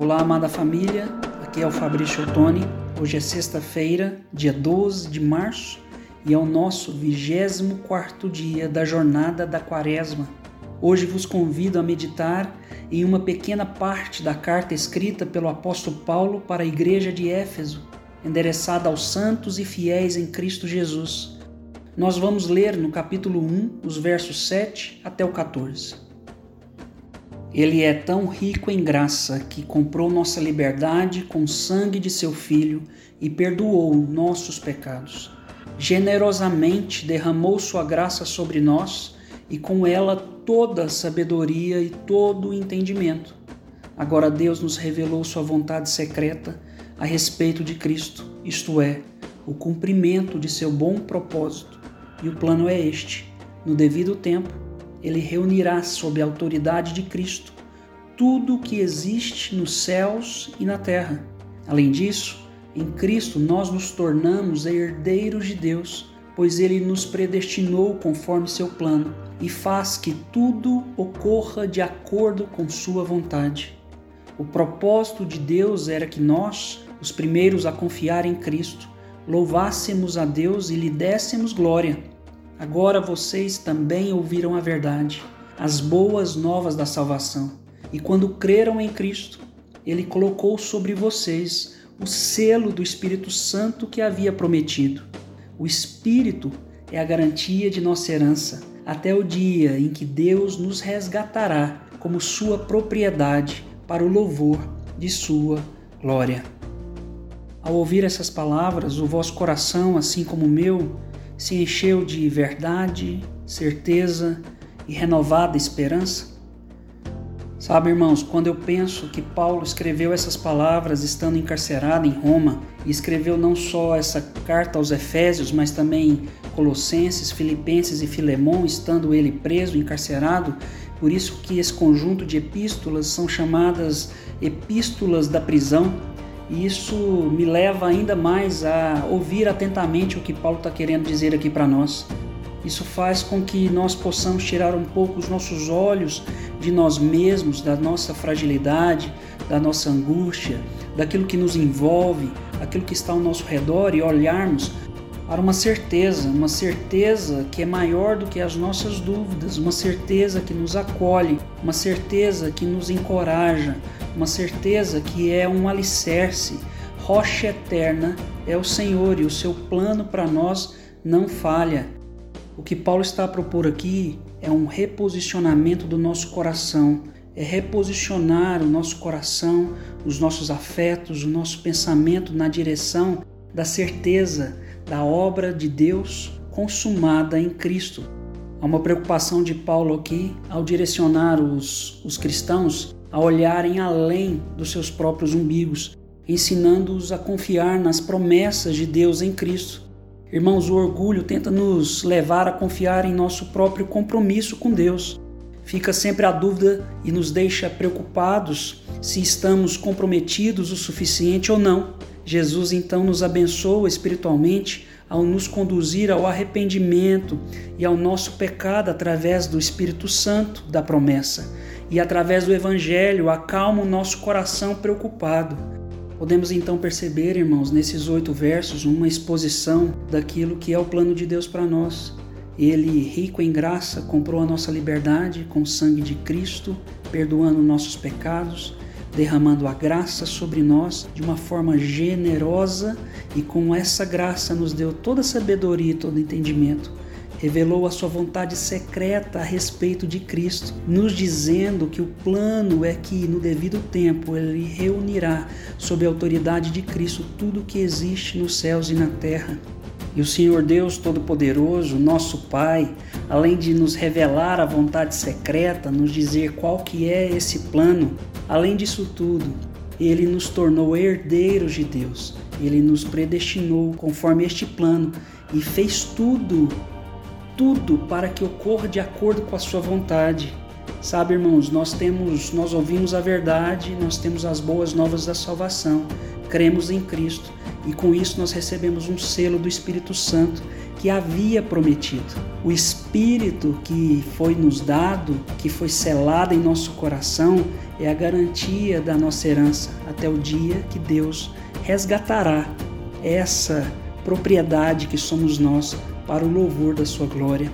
Olá, amada família. Aqui é o Fabrício Ottoni. Hoje é sexta-feira, dia 12 de março, e é o nosso 24 dia da jornada da Quaresma. Hoje vos convido a meditar em uma pequena parte da carta escrita pelo apóstolo Paulo para a igreja de Éfeso, endereçada aos santos e fiéis em Cristo Jesus. Nós vamos ler no capítulo 1, os versos 7 até o 14. Ele é tão rico em graça que comprou nossa liberdade com o sangue de seu Filho e perdoou nossos pecados. Generosamente derramou sua graça sobre nós e com ela toda a sabedoria e todo o entendimento. Agora Deus nos revelou sua vontade secreta a respeito de Cristo, isto é, o cumprimento de seu bom propósito. E o plano é este: no devido tempo, ele reunirá sob a autoridade de Cristo tudo o que existe nos céus e na terra. Além disso, em Cristo nós nos tornamos herdeiros de Deus, pois ele nos predestinou conforme seu plano e faz que tudo ocorra de acordo com sua vontade. O propósito de Deus era que nós, os primeiros a confiar em Cristo, louvássemos a Deus e lhe dessemos glória. Agora vocês também ouviram a verdade, as boas novas da salvação. E quando creram em Cristo, ele colocou sobre vocês o selo do Espírito Santo que havia prometido. O Espírito é a garantia de nossa herança até o dia em que Deus nos resgatará como sua propriedade para o louvor de sua glória. Ao ouvir essas palavras, o vosso coração, assim como o meu, se encheu de verdade, certeza e renovada esperança? Sabe, irmãos, quando eu penso que Paulo escreveu essas palavras estando encarcerado em Roma, e escreveu não só essa carta aos Efésios, mas também Colossenses, Filipenses e Filemão, estando ele preso, encarcerado, por isso que esse conjunto de epístolas são chamadas epístolas da prisão, e isso me leva ainda mais a ouvir atentamente o que Paulo está querendo dizer aqui para nós. Isso faz com que nós possamos tirar um pouco os nossos olhos de nós mesmos, da nossa fragilidade, da nossa angústia, daquilo que nos envolve, aquilo que está ao nosso redor e olharmos para uma certeza, uma certeza que é maior do que as nossas dúvidas, uma certeza que nos acolhe, uma certeza que nos encoraja, uma certeza que é um alicerce. Rocha eterna é o Senhor e o seu plano para nós não falha. O que Paulo está a propor aqui é um reposicionamento do nosso coração, é reposicionar o nosso coração, os nossos afetos, o nosso pensamento na direção da certeza da obra de Deus consumada em Cristo. Há uma preocupação de Paulo aqui ao direcionar os, os cristãos a olharem além dos seus próprios umbigos, ensinando-os a confiar nas promessas de Deus em Cristo. Irmãos, o orgulho tenta nos levar a confiar em nosso próprio compromisso com Deus. Fica sempre a dúvida e nos deixa preocupados se estamos comprometidos o suficiente ou não. Jesus então nos abençoa espiritualmente ao nos conduzir ao arrependimento e ao nosso pecado através do Espírito Santo da promessa. E através do Evangelho acalma o nosso coração preocupado. Podemos então perceber, irmãos, nesses oito versos, uma exposição daquilo que é o plano de Deus para nós. Ele, rico em graça, comprou a nossa liberdade com o sangue de Cristo, perdoando nossos pecados derramando a graça sobre nós de uma forma generosa e com essa graça nos deu toda a sabedoria e todo entendimento. Revelou a sua vontade secreta a respeito de Cristo, nos dizendo que o plano é que, no devido tempo, ele reunirá, sob a autoridade de Cristo, tudo o que existe nos céus e na terra. E o Senhor Deus Todo-Poderoso, nosso Pai, além de nos revelar a vontade secreta, nos dizer qual que é esse plano, Além disso tudo, ele nos tornou herdeiros de Deus. Ele nos predestinou conforme este plano e fez tudo, tudo para que ocorra de acordo com a sua vontade. Sabe, irmãos, nós temos, nós ouvimos a verdade, nós temos as boas novas da salvação, cremos em Cristo e com isso nós recebemos um selo do Espírito Santo que havia prometido. O Espírito que foi nos dado, que foi selado em nosso coração, é a garantia da nossa herança até o dia que Deus resgatará essa propriedade que somos nós para o louvor da Sua glória.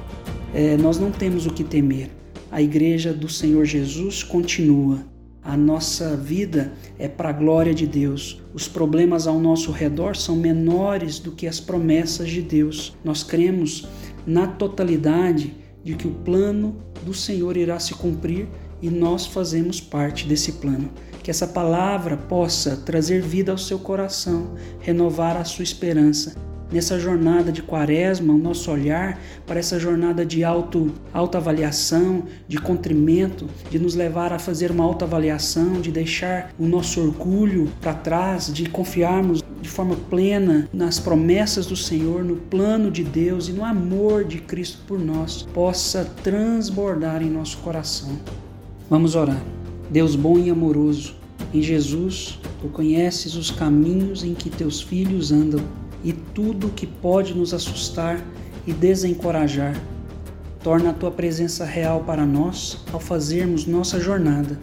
É, nós não temos o que temer. A igreja do Senhor Jesus continua a nossa vida é para a glória de Deus. Os problemas ao nosso redor são menores do que as promessas de Deus. Nós cremos na totalidade de que o plano do Senhor irá se cumprir e nós fazemos parte desse plano. Que essa palavra possa trazer vida ao seu coração, renovar a sua esperança nessa jornada de quaresma, o nosso olhar para essa jornada de auto, autoavaliação, de contrimento, de nos levar a fazer uma autoavaliação, de deixar o nosso orgulho para trás, de confiarmos de forma plena nas promessas do Senhor, no plano de Deus e no amor de Cristo por nós, possa transbordar em nosso coração. Vamos orar. Deus bom e amoroso, em Jesus, tu conheces os caminhos em que teus filhos andam e tudo que pode nos assustar e desencorajar. Torna a tua presença real para nós ao fazermos nossa jornada,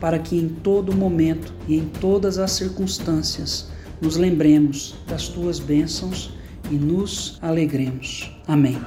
para que em todo momento e em todas as circunstâncias nos lembremos das tuas bênçãos e nos alegremos. Amém.